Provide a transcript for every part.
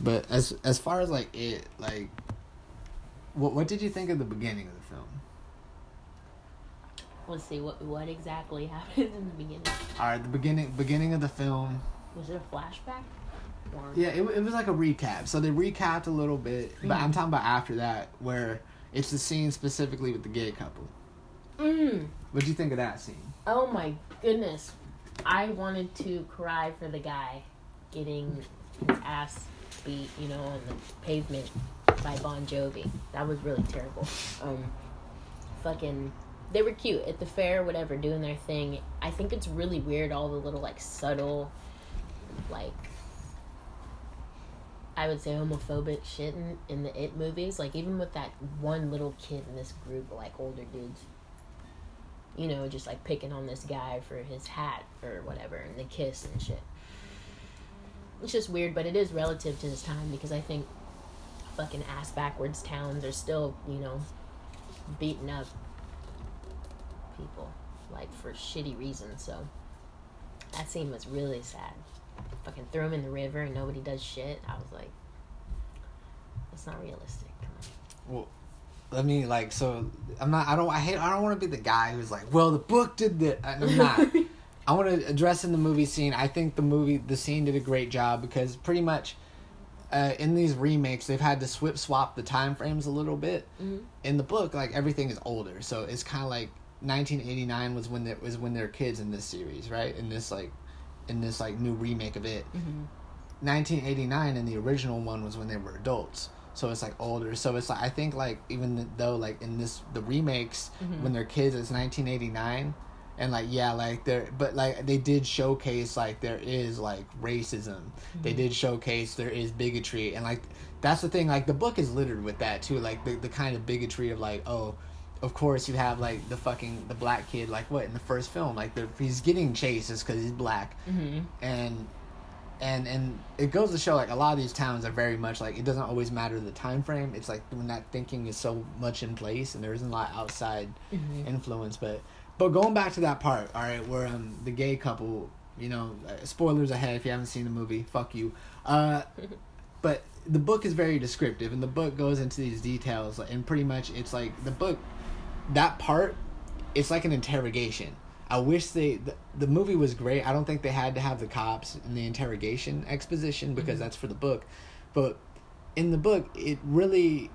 But as as far as like it like, what what did you think of the beginning of the film? Let's see what what exactly happened in the beginning. All right, the beginning beginning of the film. Was it a flashback? Or Yeah, it, it was like a recap. So they recapped a little bit, but I'm talking about after that, where it's the scene specifically with the gay couple. Mm. What do you think of that scene? Oh my goodness. I wanted to cry for the guy getting his ass beat, you know, on the pavement by Bon Jovi. That was really terrible. Um fucking they were cute at the fair, whatever, doing their thing. I think it's really weird all the little like subtle like I would say homophobic shit in, in the It movies. Like even with that one little kid in this group like older dudes you know, just like picking on this guy for his hat or whatever, and the kiss and shit. It's just weird, but it is relative to this time because I think fucking ass backwards towns are still, you know, beating up people like for shitty reasons. So that scene was really sad. Fucking throw him in the river and nobody does shit. I was like, that's not realistic. Come on. Well, let me like so. I'm not. I don't. I hate. I don't want to be the guy who's like, well, the book did that. I'm not. I want to address in the movie scene. I think the movie, the scene did a great job because pretty much. Uh, in these remakes, they've had to swip swap the time frames a little bit. Mhm. In the book, like everything is older, so it's kind of like 1989 was when there was when they're kids in this series, right? In this like, in this like new remake of it. Mm-hmm. 1989 and the original one was when they were adults so it's like older so it's like i think like even though like in this the remakes Mhm. when they're kids it's 1989 and like yeah like they're but like they did showcase like there is like racism. They did showcase there is bigotry. And like that's the thing like the book is littered with that too. Like the, the kind of bigotry of like oh of course you have like the fucking the black kid like what in the first film? Like the, he's getting chased is because he's black. Mm-hmm. and and and it goes to show like a lot of these towns are very much like it doesn't always matter the time frame. It's like when that thinking is so much in place and there isn't a lot outside Mhm. influence. But but going back to that part all right where um the gay couple you know uh, spoilers ahead if you haven't seen the movie fuck you. Uh but the book is very descriptive and the book goes into these details and pretty much it's like the book that part it's like an interrogation. I wish they the, the movie was great. I don't think they had to have the cops in the interrogation exposition because Mhm. that's for the book. But in the book it really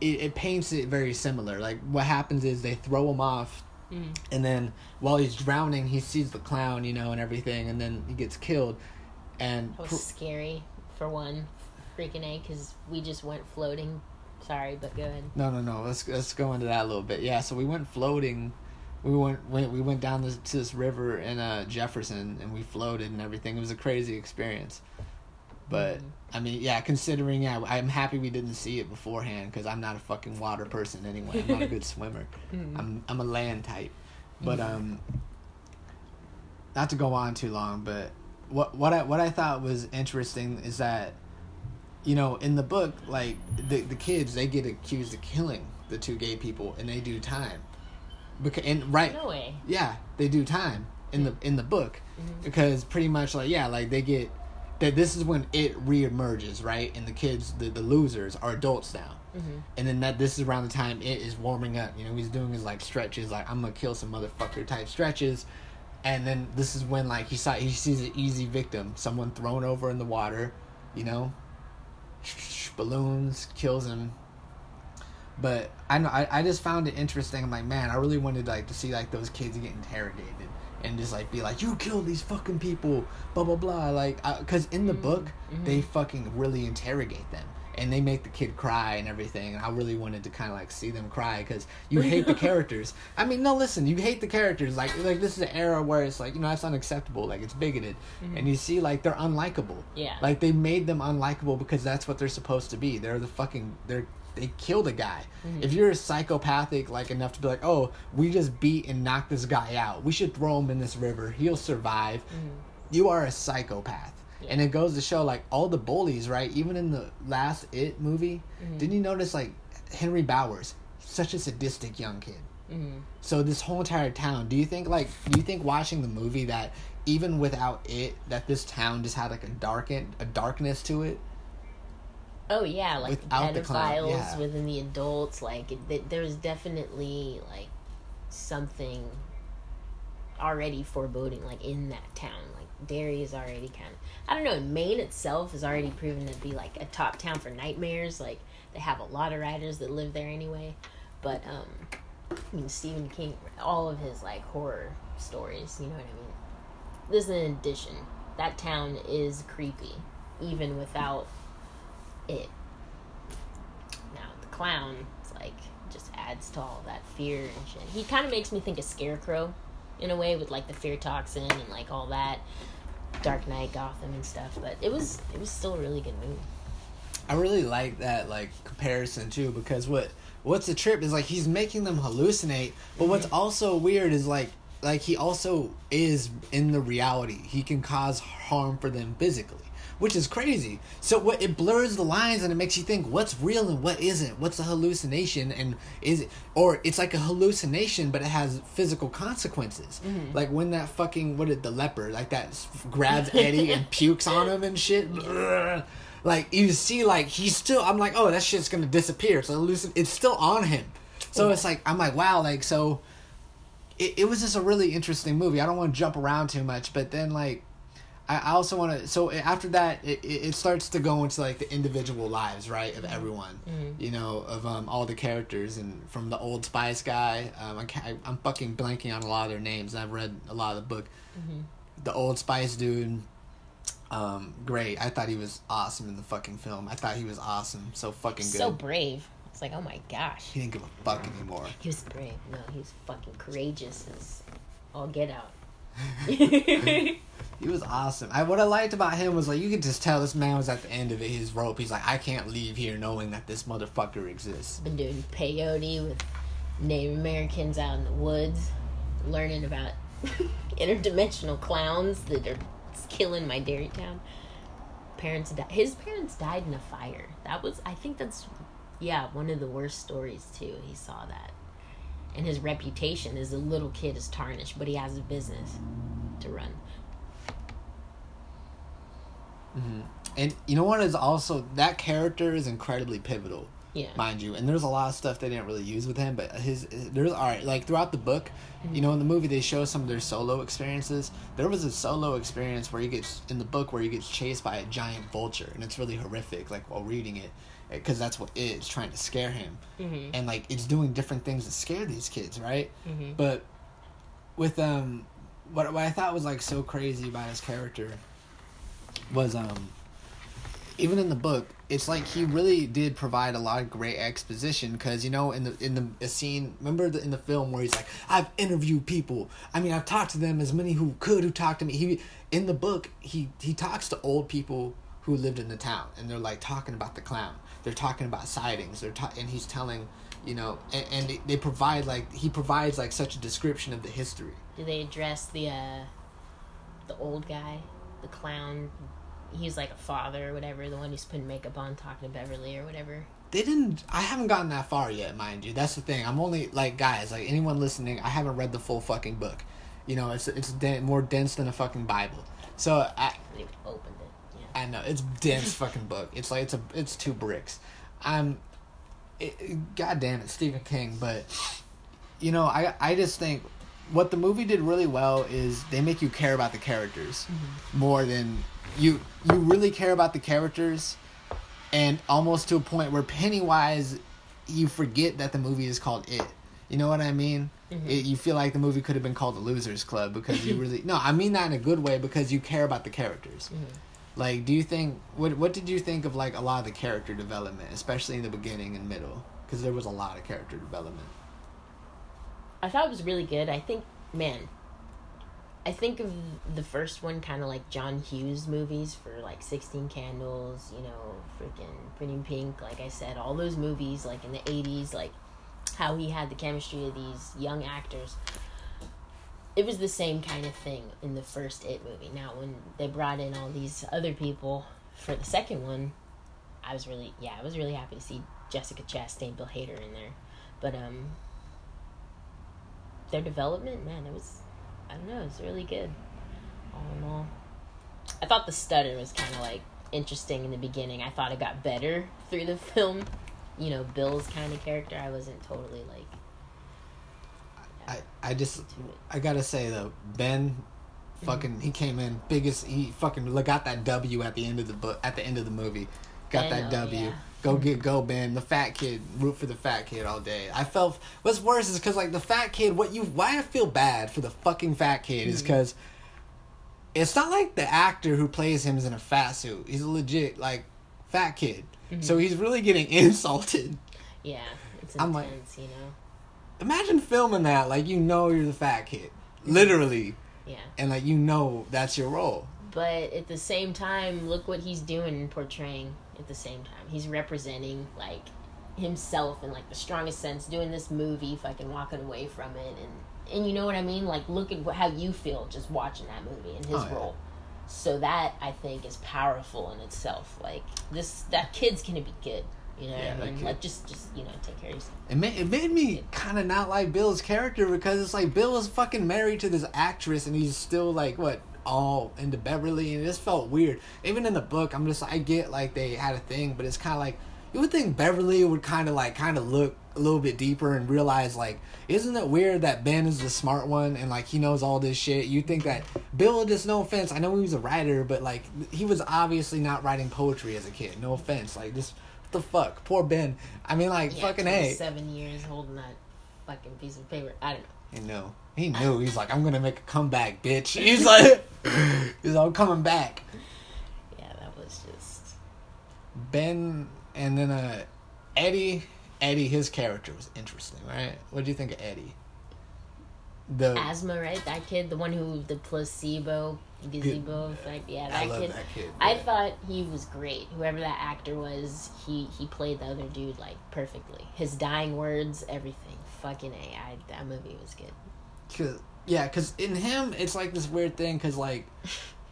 it, it paints it very similar. Like what happens is they throw him off Mm-hmm. and then while he's drowning he sees the clown you know and everything and then he gets killed and That was pr- scary for one, freaking a, because we just went floating. Sorry, but go ahead. No, no, no. Let's let's go into that a little bit. Yeah, so we went floating. We went, went we went down this, to this river in uh, Jefferson and we floated and everything. It was a crazy experience. But Mhm. I mean, yeah, considering yeah, I'm happy we didn't see it beforehand because I'm not a fucking water person anyway. I'm not a good swimmer. Mhm. I'm I'm a land type. But Mhm. um, not to go on too long, but what what I what I thought was interesting is that you know in the book like the the kids they get accused of killing the two gay people and they do time because and right No way. yeah they do time in the in the book Mhm. because pretty much like yeah like they get that this is when it reemerges right and the kids the, the losers are adults now Mm-hmm. and then that this is around the time it is warming up. You know, he's doing his like stretches, like I'm gonna kill some motherfucker type stretches. And then this is when like he saw he sees an easy victim, someone thrown over in the water, you know, balloons kills him. But I know I, I just found it interesting. I'm like, man, I really wanted like to see like those kids get interrogated and just like be like, you killed these fucking people, blah blah blah. Like, because in the Mhm, book mhm. they fucking really interrogate them and they make the kid cry and everything and i really wanted to kind of like see them cry because you hate the characters i mean no listen you hate the characters like like this is an era where it's like you know that's unacceptable like it's bigoted and you see like they're unlikable Yeah. like they made them unlikable because that's what they're supposed to be they're the fucking they're they killed a guy Mhm. if you're a psychopathic like enough to be like oh we just beat and knocked this guy out we should throw him in this river he'll survive Mhm. you are a psychopath. Yeah. And it goes to show like all the bullies, right? Even in the last It movie, Mhm. didn't you notice like Henry Bowers, such a sadistic young kid. Mhm. So this whole entire town, do you think like do you think watching the movie that even without it that this town just had like a darken a darkness to it? Oh yeah, like Without the pedophiles yeah. within the adults. Like it, th- there's definitely like something already foreboding, like in that town. Like Derry is already kind of. I don't know. Maine itself is already proven to be like a top town for nightmares. Like they have a lot of writers that live there anyway. But um, I mean Stephen King, all of his like horror stories. You know what I mean? This is an addition. That town is creepy, even without it. Now the clown, it's like just adds to all that fear and shit. He kind of makes me think of Scarecrow, in a way, with like the fear toxin and like all that, Dark Knight, Gotham and stuff. But it was it was still a really good movie. I really like that like comparison too because what what's the trip is like he's making them hallucinate, but what's mm-hmm. also weird is like like he also is in the reality. He can cause harm for them physically, which is crazy. So what it blurs the lines and it makes you think what's real and what isn't. What's a hallucination and is it or it's like a hallucination but it has physical consequences. Mm-hmm. Like when that fucking what did the leopard like that grabs Eddie and pukes on him and shit. Like you see, like he's still. I'm like, oh, that shit's gonna disappear. So hallucin- it's still on him. So it's like I'm like, wow, like so. It, it was just a really interesting movie. I don't want to jump around too much, but then like, I I also want to. So after that, it, it starts to go into like the individual lives, right, of everyone. You know, of um all the characters and from the old Spice guy. Um, I I'm fucking blanking on a lot of their names. I've read a lot of the book. The old Spice dude um, great. I thought he was awesome in the fucking film. I thought he was awesome. So fucking good. So brave. It's like, oh my gosh. he didn't give a fuck anymore. He was brave. No, he was fucking courageous as all get out. He was awesome. I what I liked about him was like you could just tell this man was at the end of his rope. He's like, I can't leave here knowing that this motherfucker exists. Been doing peyote with Native Americans out in the woods, learning about interdimensional clowns that are killing my Derry town. Parents died. His parents died in a fire. That was, I think that's, yeah, one of the worst stories too. He saw that, and his reputation as a little kid is tarnished. But he has a business to run. Mm-hmm. And you know what is also that character is incredibly pivotal. Yeah. mind you. And there's a lot of stuff they didn't really use with him, but his there's all right. Like throughout the book, you mm-hmm. know, in the movie they show some of their solo experiences. There was a solo experience where he gets in the book where he gets chased by a giant vulture, and it's really horrific. Like while reading it, because that's what it is trying to scare him, Mhm. and like it's doing different things to scare these kids, right? Mhm. But with um, what what I thought was like so crazy about his character was um even in the book, it's like he really did provide a lot of great exposition because you know in the in the a scene, remember the, in the film where he's like, I've interviewed people. I mean, I've talked to them as many who could who talked to me. He in the book he he talks to old people who lived in the town and they're like talking about the clown. They're talking about sightings. They're ta- and he's telling. You know, and, and they, provide like he provides like such a description of the history. Do they address the uh the old guy, the clown? He's like a father or whatever, the one who's putting makeup on, talking to Beverly or whatever. they didn't i haven't gotten that far yet mind you that's the thing i'm only like guys like anyone listening i haven't read the full fucking book you know it's it's den- more dense than a fucking bible so i They opened it. I know it's dense fucking book it's like it's a it's two bricks i'm it, it- god damn it stephen king but you know i i just think what the movie did really well is they make you care about the characters mm-hmm. more than you you really care about the characters and almost to a point where Pennywise, you forget that the movie is called It. You know what I mean? Mm-hmm. It, you feel like the movie could have been called The Losers Club because you really no, I mean that in a good way because you care about the characters. Mm-hmm. Like, do you think what what did you think of like a lot of the character development, especially in the beginning and middle? Because there was a lot of character development. I thought it was really good. I think, man, I think of the first one kind of like John Hughes movies for like 16 Candles, you know, freaking Pretty Pink, like I said, all those movies like in the 80s, like how he had the chemistry of these young actors. It was the same kind of thing in the first It movie. Now, when they brought in all these other people for the second one, I was really, yeah, I was really happy to see Jessica Chastain, Bill Hader in there. But, um, their development, man, it was I don't know, it was really good. All in all. I thought the stutter was kinda like interesting in the beginning. I thought it got better through the film. You know, Bill's kind of character. I wasn't totally like I I just. I gotta say though, Ben, fucking he came in biggest. He fucking got that W at the end of the book at the end of the movie. Got that W. yeah. Go get go Ben. The fat kid. Root for the fat kid all day. I felt what's worse is because like the fat kid. What you why I feel bad for the fucking fat kid is Mhm. because it's not like the actor who plays him is in a fat suit. He's a legit like fat kid. So he's really getting insulted. Yeah, it's I'm like- you know. Imagine filming that like you know you're the fat kid, literally, Yeah. and like you know that's your role. But at the same time, look what he's doing and portraying at the same time. He's representing like himself in like the strongest sense, doing this movie, fucking walking away from it, and and you know what I mean. Like, look at how you feel just watching that movie and his Oh, yeah. role. So that I think is powerful in itself. Like this, that kid's gonna be good. You know Yeah, I mean? Like just, just you know, take care of yourself. It made it made me kind of not like Bill's character because it's like Bill is fucking married to this actress and he's still like what all into Beverly and it just felt weird. Even in the book, I'm just I get like they had a thing, but it's kind of like you would think Beverly would kind of like kind of look a little bit deeper and realize like isn't it weird that Ben is the smart one and like he knows all this shit. You think that Bill just no offense, I know he was a writer, but like he was obviously not writing poetry as a kid. No offense, like just. The fuck? Poor Ben. I mean, like, Yeah, fucking A. Seven years holding that fucking piece of paper. I don't know. He knew. He knew. He's like, I'm gonna make a comeback, bitch. He's like, he's all coming back. Yeah, that was just. Ben and then uh, Eddie. Eddie, his character was interesting, right? What do you think of Eddie? The asthma, right? That kid, the one who the placebo gazebo effect. Yeah, that I kid. that kid. I thought he was great. Whoever that actor was, he he played the other dude like perfectly. His dying words, everything. Fucking a. I that movie was good. Cause, yeah, because in him, it's like this weird thing. Because like,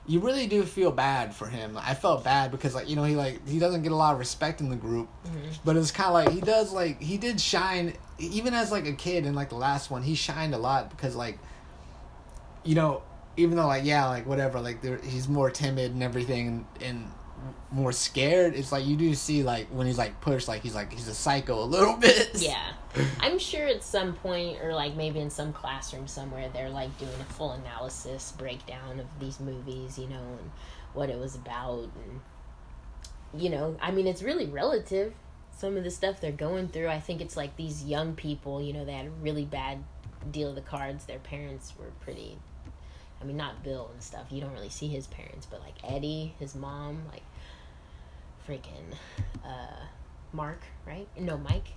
you really do feel bad for him. I felt bad because like you know he like he doesn't get a lot of respect in the group, mm-hmm. but it's kind of like he does like he did shine even as like a kid in like the last one. He shined a lot because like, you know, even though like yeah like whatever like there, he's more timid and everything and, and more scared. It's like you do see like when he's like pushed like he's like he's a psycho a little bit. Yeah, I'm sure at some point, or like maybe in some classroom somewhere, they're like doing a full analysis breakdown of these movies, you know, and what it was about, and you know, I mean, it's really relative. Some of the stuff they're going through, I think it's like these young people, you know, they had a really bad deal of the cards. Their parents were pretty. I mean, not Bill and stuff. You don't really see his parents, but like Eddie, his mom, like freaking uh, Mark, right? No, Mike.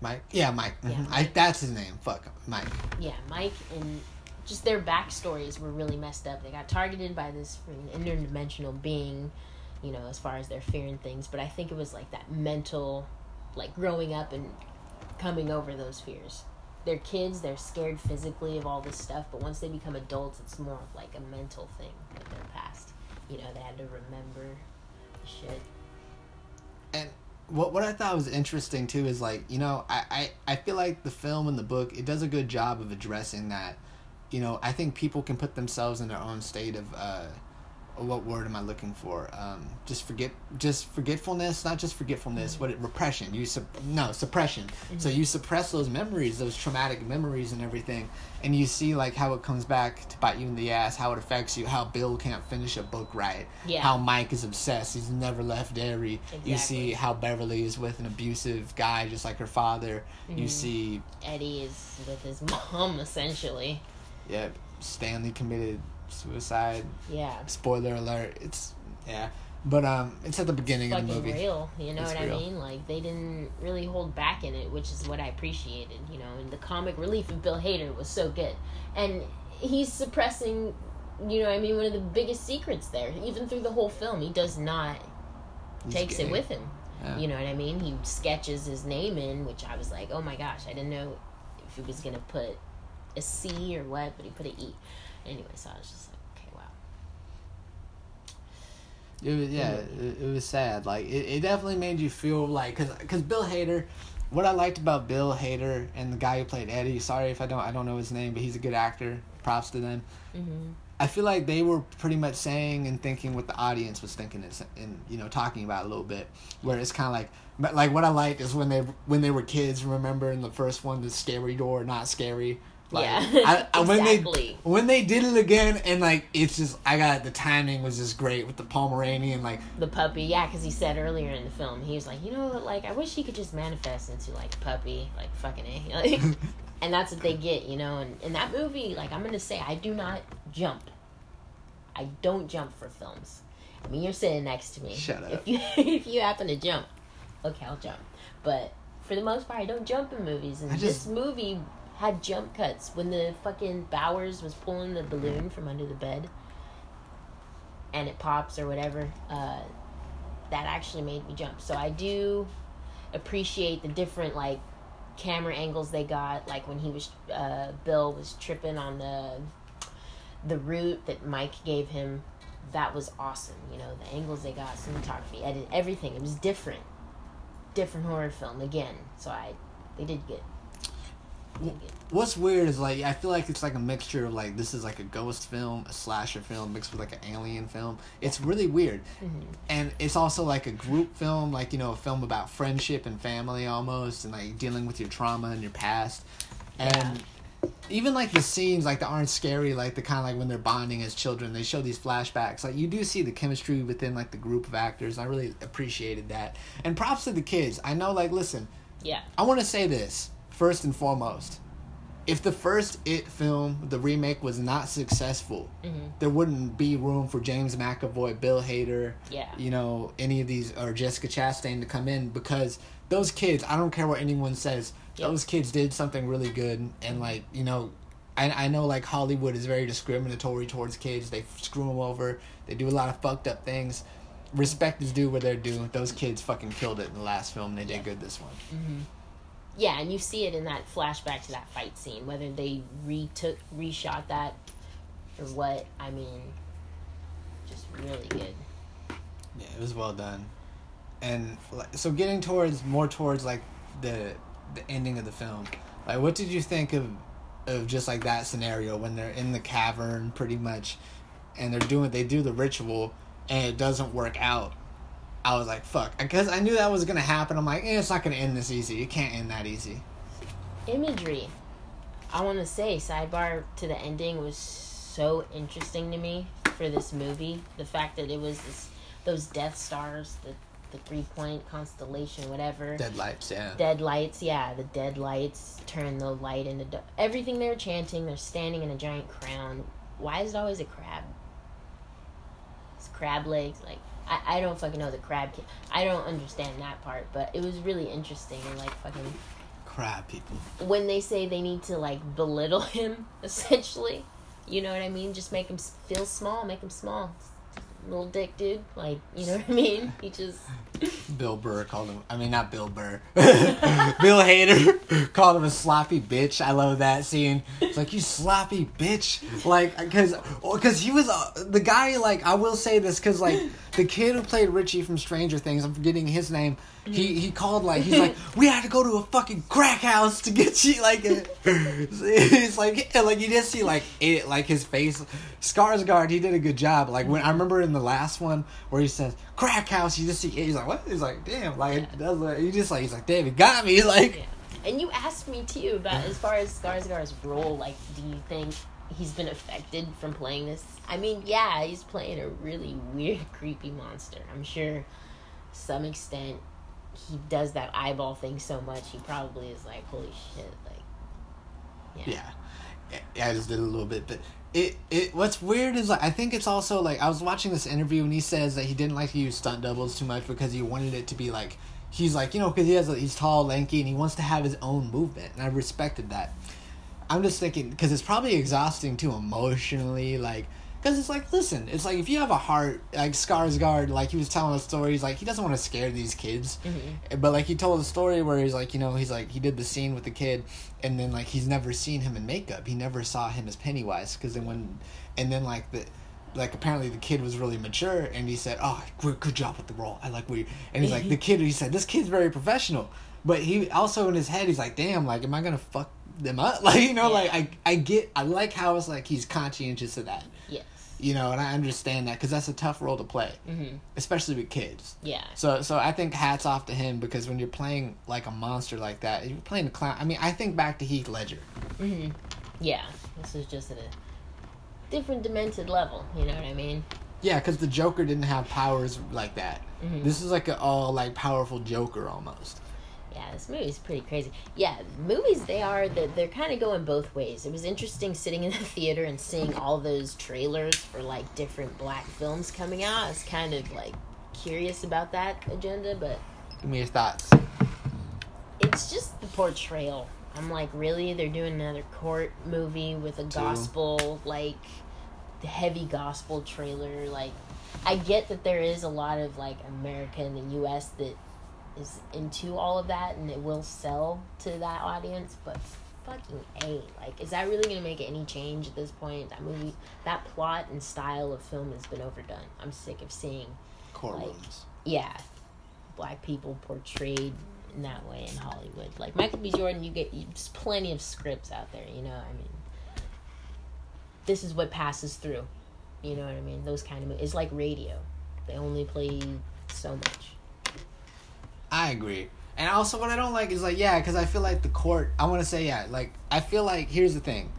Mike. Yeah, Mike. Yeah, Mhm. I, that's his name. Fuck Mike. Yeah, Mike and just their backstories were really messed up. They got targeted by this freaking interdimensional being, you know, as far as their fear and things. But I think it was like that mental, like growing up and coming over those fears. They're kids, they're scared physically of all this stuff, but once they become adults, it's more of like a mental thing with their past. You know, they had to remember shit. and what what I thought was interesting too is like you know I, I I feel like the film and the book it does a good job of addressing that you know I think people can put themselves in their own state of uh what word am I looking for um just forget just forgetfulness not just forgetfulness what it repression you sup- no suppression so you suppress those memories those traumatic memories and everything and you see like how it comes back to bite you in the ass how it affects you how Bill can't finish a book right Yeah. how Mike is obsessed he's never left Derry you see how Beverly is with an abusive guy just like her father. You Mhm. see, Eddie is with his mom, essentially. yeah, Stanley committed suicide. Yeah. Spoiler alert. It's yeah, but um, it's at the beginning of the movie. real. You know It's what real. I mean? Like they didn't really hold back in it, which is what I appreciated. You know, and the comic relief of Bill Hader was so good, and he's suppressing. You know, what I mean, one of the biggest secrets there. Even through the whole film, he does not He's takes gay. it with him. Yeah. You know what I mean? He sketches his name in, which I was like, oh my gosh, I didn't know if he was gonna put a C or what, but he put an E. Anyway, so I was just like, okay, wow. It was, yeah, it, it was sad. Like it, it definitely made you feel like because because Bill Hader. What I liked about Bill Hader and the guy who played Eddie. Sorry if I don't I don't know his name, but he's a good actor. Props to them. hmm I feel like they were pretty much saying and thinking what the audience was thinking and, and you know talking about a little bit. Where it's kind of like, but like what I liked is when they when they were kids. Remember in the first one, the scary door, not scary. Like, Yeah, I, I, when they exactly. when they did it again, and like it's just I got the timing was just great with the Pomeranian. Like the puppy, yeah, because he said earlier in the film, he was like, you know, like I wish he could just manifest into like a puppy, like fucking a, like, and that's what they get, you know. And in that movie, like I'm gonna say, I do not jump. I don't jump for films. I mean, you're sitting next to me. Shut up. If you if you happen to jump, okay, I'll jump. But for the most part, I don't jump in movies. And I this movie had jump cuts when the fucking Bowers was pulling the balloon from under the bed, and it pops or whatever. Uh, that actually made me jump. So I do appreciate the different like camera angles they got. Like when he was uh, Bill was tripping on the the route that Mike gave him. That was awesome. You know the angles they got, cinematography, edit, everything. It was different, different horror film again. So I they did good. What's weird is like I feel like it's like a mixture of like this is like a ghost film, a slasher film mixed with like an alien film. It's really weird, Mhm. and it's also like a group film, like you know a film about friendship and family almost, and like dealing with your trauma and your past, and even like the scenes like that aren't scary, like the kind of like when they're bonding as children, they show these flashbacks. Like you do see the chemistry within like the group of actors. I really appreciated that, and props to the kids. I know, like listen, Yeah. I want to say this first and foremost. If the first It film, the remake, was not successful, hmm there wouldn't be room for James McAvoy, Bill Hader, Yeah. you know, any of these, or Jessica Chastain to come in because those kids, I don't care what anyone says, Yep. those kids did something really good. And, like, you know, I, I know, like, Hollywood is very discriminatory towards kids. They screw them over, they do a lot of fucked up things. Respect is due where they're due. Those kids fucking killed it in the last film. They did good this one. hmm Yeah, and you see it in that flashback to that fight scene, whether they retook, reshot that, or what. I mean, just really good. Yeah, it was well done. And so getting towards more towards like the the ending of the film. Like what did you think of of just like that scenario when they're in the cavern pretty much and they're doing they do the ritual and it doesn't work out. I was like, fuck. Because I knew that was going to happen. I'm like, eh, it's not going to end this easy. It can't end that easy. Imagery. I want to say, sidebar to the ending was so interesting to me for this movie. The fact that it was this, those Death Stars, the the three point constellation, whatever. Deadlights, yeah. dead lights yeah the dead lights turn the light into everything they're chanting they're standing in a giant crown why is it always a crab it's crab legs like i, I don't fucking know the crab ca- i don't understand that part but it was really interesting and like fucking Crab people. when they say they need to like belittle him essentially you know what i mean? Just make him feel small make him small. Little dick dude like you know what i mean? He just Bill Burr called him. I mean, not Bill Burr. Bill Hader called him a sloppy bitch. I love that scene. It's like you sloppy bitch, like because because he was uh, the guy. Like I will say this because like the kid who played Richie from Stranger Things. I'm forgetting his name. He he called like he's like we had to go to a fucking crack house to get you like it's like like you just see like it like his face Skarsgård he did a good job like when I remember in the last one where he says crack house you just see he's like what he's like damn like Yeah. that's like you just like he's like damn he got me like Yeah. And you asked me too about as far as Skarsgård's role. Like, do you think he's been affected from playing this? I mean, yeah, he's playing a really weird, creepy monster. I'm sure, some extent, he does that eyeball thing so much. He probably is like, holy shit, like, yeah, Yeah. Yeah, I just did a little bit, but it it what's weird is like I think it's also like I was watching this interview and he says that he didn't like to use stunt doubles too much because he wanted it to be like he's like you know because he has he's tall, lanky, and he wants to have his own movement, and I respected that. I'm just thinking because it's probably exhausting too emotionally, like because it's like listen, it's like if you have a heart like Skarsgård, like he was telling us stories, like he doesn't want to scare these kids, Mhm. but like he told a story where he's like you know he's like he did the scene with the kid and then like he's never seen him in makeup he never saw him as pennywise because then when and then like the like apparently the kid was really mature and he said oh good, good job with the role i like we and he's like the kid he said this kid's very professional but he also in his head he's like damn like am i gonna fuck them up like you know Yeah. like i i get i like how it's like he's conscientious of that yes. You know, and I understand that because that's a tough role to play, hmm especially with kids. Yeah. So, so I think hats off to him because when you're playing like a monster like that, you're playing a clown. I mean, I think back to Heath Ledger. hmm Yeah. This is just at a different demented level. You know what I mean? Yeah, because the Joker didn't have powers like that. Mhm. This is like an all like powerful Joker almost. Yeah, this movie's pretty crazy. Yeah, movies they are that they're kind of going both ways. It was interesting sitting in the theater and seeing all those trailers for like different black films coming out. I was kind of like curious about that agenda, but Give me your thoughts. it's just the portrayal. I'm like, really? They're doing another court movie with a gospel, like, heavy gospel trailer. Like, I get that there is a lot of, like, America and the U.S. that is into all of that and it will sell to that audience, but fucking A. Like, is that really going to make any change at this point? That movie, that plot and style of film has been overdone. I'm sick of seeing Courtrooms. yeah, black people portrayed in that way in Hollywood. Like Michael B. Jordan, you get you, there's plenty of scripts out there. You know, I mean, this is what passes through. You know what I mean? Those kind of movies. It's like radio. They only play so much. I agree. And also, what I don't like is like, yeah, because I feel like the court. I want to say, yeah, like I feel like here's the thing.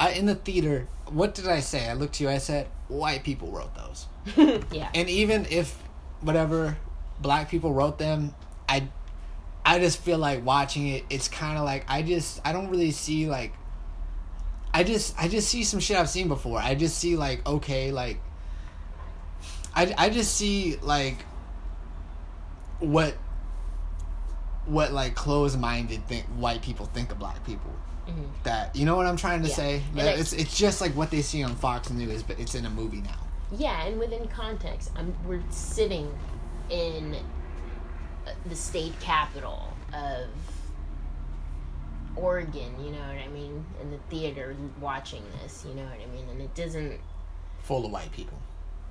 I, in the theater, what did I say? I looked to you. I said, white people wrote those. yeah. And even if whatever black people wrote them, I, I just feel like watching it. It's kind of like I just I don't really see like. I just I just see some shit I've seen before. I just see like okay like. I I just see like. What. What like closed minded think white people think of black people. Mhm. That you know what I'm trying to Yeah. say. I- it's it's just like what they see on Fox News, but it's in a movie now. Yeah, and within context, I'm, we're sitting in uh, the state capital of Oregon, you know what I mean, in the theater watching this, you know what I mean, and it doesn't. Full of white people.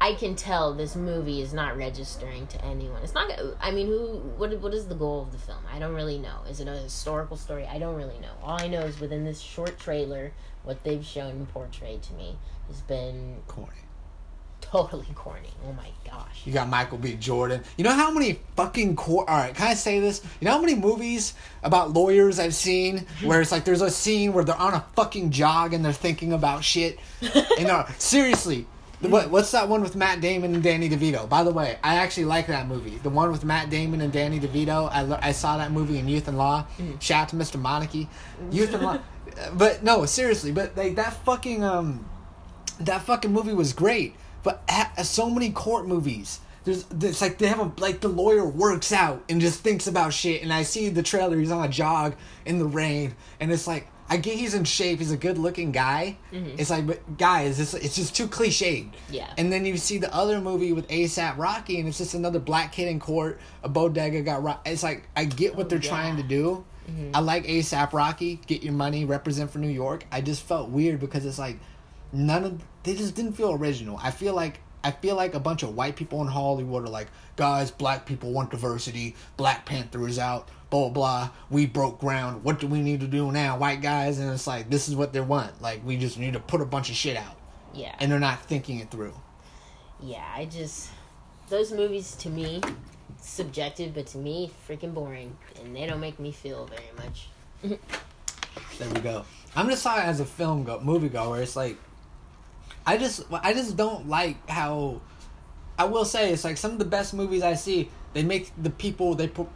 I can tell this movie is not registering to anyone. It's not. I mean, who? What? What is the goal of the film? I don't really know. Is it a historical story? I don't really know. All I know is within this short trailer, what they've shown and portrayed to me has been Corny. totally corny. Oh my gosh. You got Michael B. Jordan. You know how many fucking court? All right, can I say this? You know how many movies about lawyers I've seen where it's like there's a scene where they're on a fucking jog and they're thinking about shit. and seriously, what what's that one with Matt Damon and Danny DeVito? By the way, I actually like that movie. The one with Matt Damon and Danny DeVito. I lo- I saw that movie in Youth and Law. Shout out to Mr. Monarchy. Youth and Law. But no, seriously, but like that fucking um that fucking movie was great, but ha- so many court movies. There's, it's like they have a like the lawyer works out and just thinks about shit. And I see the trailer. He's on a jog in the rain, and it's like I get he's in shape. He's a good looking guy. Mm-hmm. It's like, but guys, it's it's just too cliched. Yeah. And then you see the other movie with ASAP Rocky, and it's just another black kid in court. A bodega got ro- It's like I get what Oh, they're yeah. trying to do. Mm-hmm. I like ASAP Rocky. Get your money, represent for New York. I just felt weird because it's like none of they just didn't feel original. I feel like I feel like a bunch of white people in Hollywood are like, guys, black people want diversity. Black Panther is out. Blah blah. blah. We broke ground. What do we need to do now, white guys? And it's like this is what they want. Like we just need to put a bunch of shit out, Yeah. and they're not thinking it through. yeah, I just those movies to me subjective, but to me freaking boring, and they don't make me feel very much. There we go. I'm just saw as a film go movie goer. It's like I just I just don't like how I will say it's like some of the best movies I see. They make the people they put.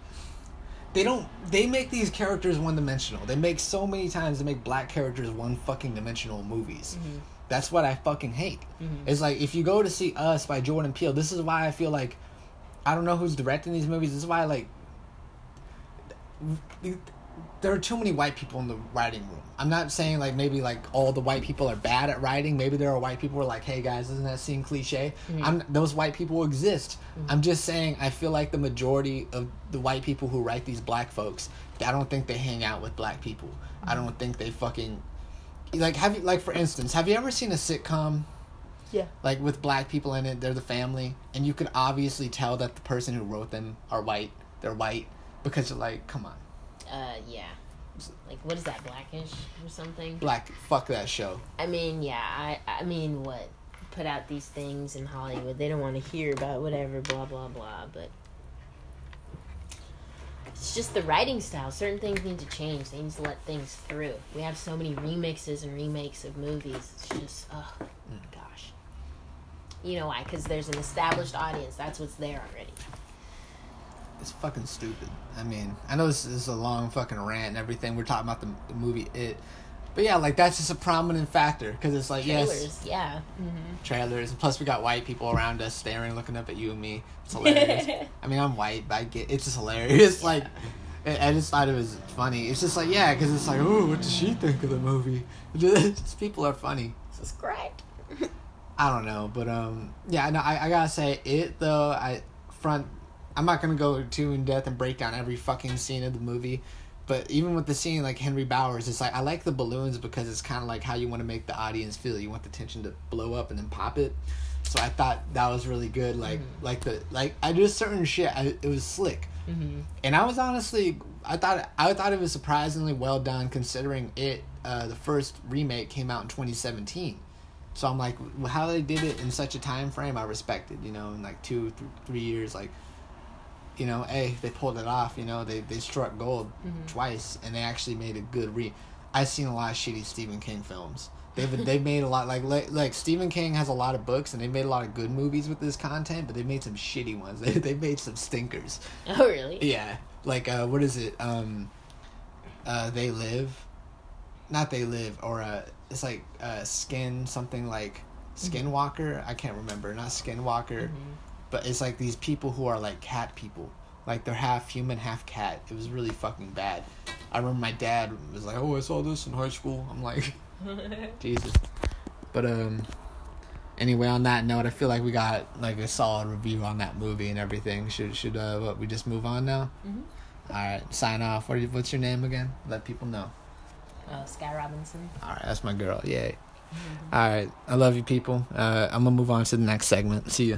They don't. They make these characters one dimensional. They make so many times they make black characters one fucking dimensional movies. Mm-hmm. That's what I fucking hate. Mm-hmm. It's like if you go to see Us by Jordan Peele. This is why I feel like I don't know who's directing these movies. This is why I like there are too many white people in the writing room. I'm not saying like maybe like all the white people are bad at writing. Maybe there are white people who are like, hey guys, isn't that seem cliche? Mm-hmm. I'm those white people exist. Mm-hmm. I'm just saying I feel like the majority of the white people who write these black folks, I don't think they hang out with black people. I don't think they fucking like have you like for instance, have you ever seen a sitcom Yeah. like with black people in it, they're the family, and you could obviously tell that the person who wrote them are white. They're white because you're like, come on. Uh, yeah. Like what is that, Blackish or something? Black, fuck that show. I mean, yeah. I I mean, what put out these things in Hollywood. They don't want to hear about whatever, blah blah blah. But it's just the writing style. Certain things need to change. They need to let things through. We have so many remixes and remakes of movies. It's just, oh gosh. You know why? Because there's an established audience. That's what's there already. It's fucking stupid. I mean, I know this is a long fucking rant and everything. We're talking about the, the movie It, but yeah, like that's just a prominent factor because it's like Trailers, yes, yeah. Mm-hmm. trailers. Plus, we got white people around us staring, looking up at you and me. It's hilarious. I mean, I'm white, but I get it's just hilarious. Like, I just thought it was funny. It's just like yeah, because it's like, oh, what does she think of the movie? just people are funny. This is great. I don't know, but um, yeah, no, I, I gotta say it though. I front. I'm not gonna go too in depth and break down every fucking scene of the movie, but even with the scene like Henry Bowers, it's like I like the balloons because it's kind of like how you want to make the audience feel. You want the tension to blow up and then pop it. So I thought that was really good. Like Mhm. like the like I did certain shit. I, it was slick. Mm-hmm. And I was honestly, I thought I thought it was surprisingly well done considering it. Uh, the first remake came out in 2017, so I'm like, how they did it in such a time frame, I respected. You know, in like two, th- three years, like, you know, hey, they pulled it off. You know, they they struck gold Mhm. twice, and they actually made a good re. I've seen a lot of shitty Stephen King films. They've they've made a lot like, like like Stephen King has a lot of books and they made a lot of good movies with this content, but they made some shitty ones. They they made some stinkers. Oh, really? Yeah, like uh, what is it? Um, uh, they live, not they live, or uh, it's like uh, skin something like Skinwalker. I can't remember. Not Skinwalker, Mhm. But it's like these people who are like cat people. Like they're half human, half cat. It was really fucking bad. I remember my dad was like, "Oh, I saw this in high school." I'm like, Jesus. But um, anyway, on that note, I feel like we got like a solid review on that movie and everything. Should should uh, what we just move on now? Mhm. All right, sign off. What are you, what's your name again? Let people know. Oh, Skye Robinson. All right, that's my girl. Yay. All right, I love you, people. Uh, I'm gonna move on to the next segment. See you.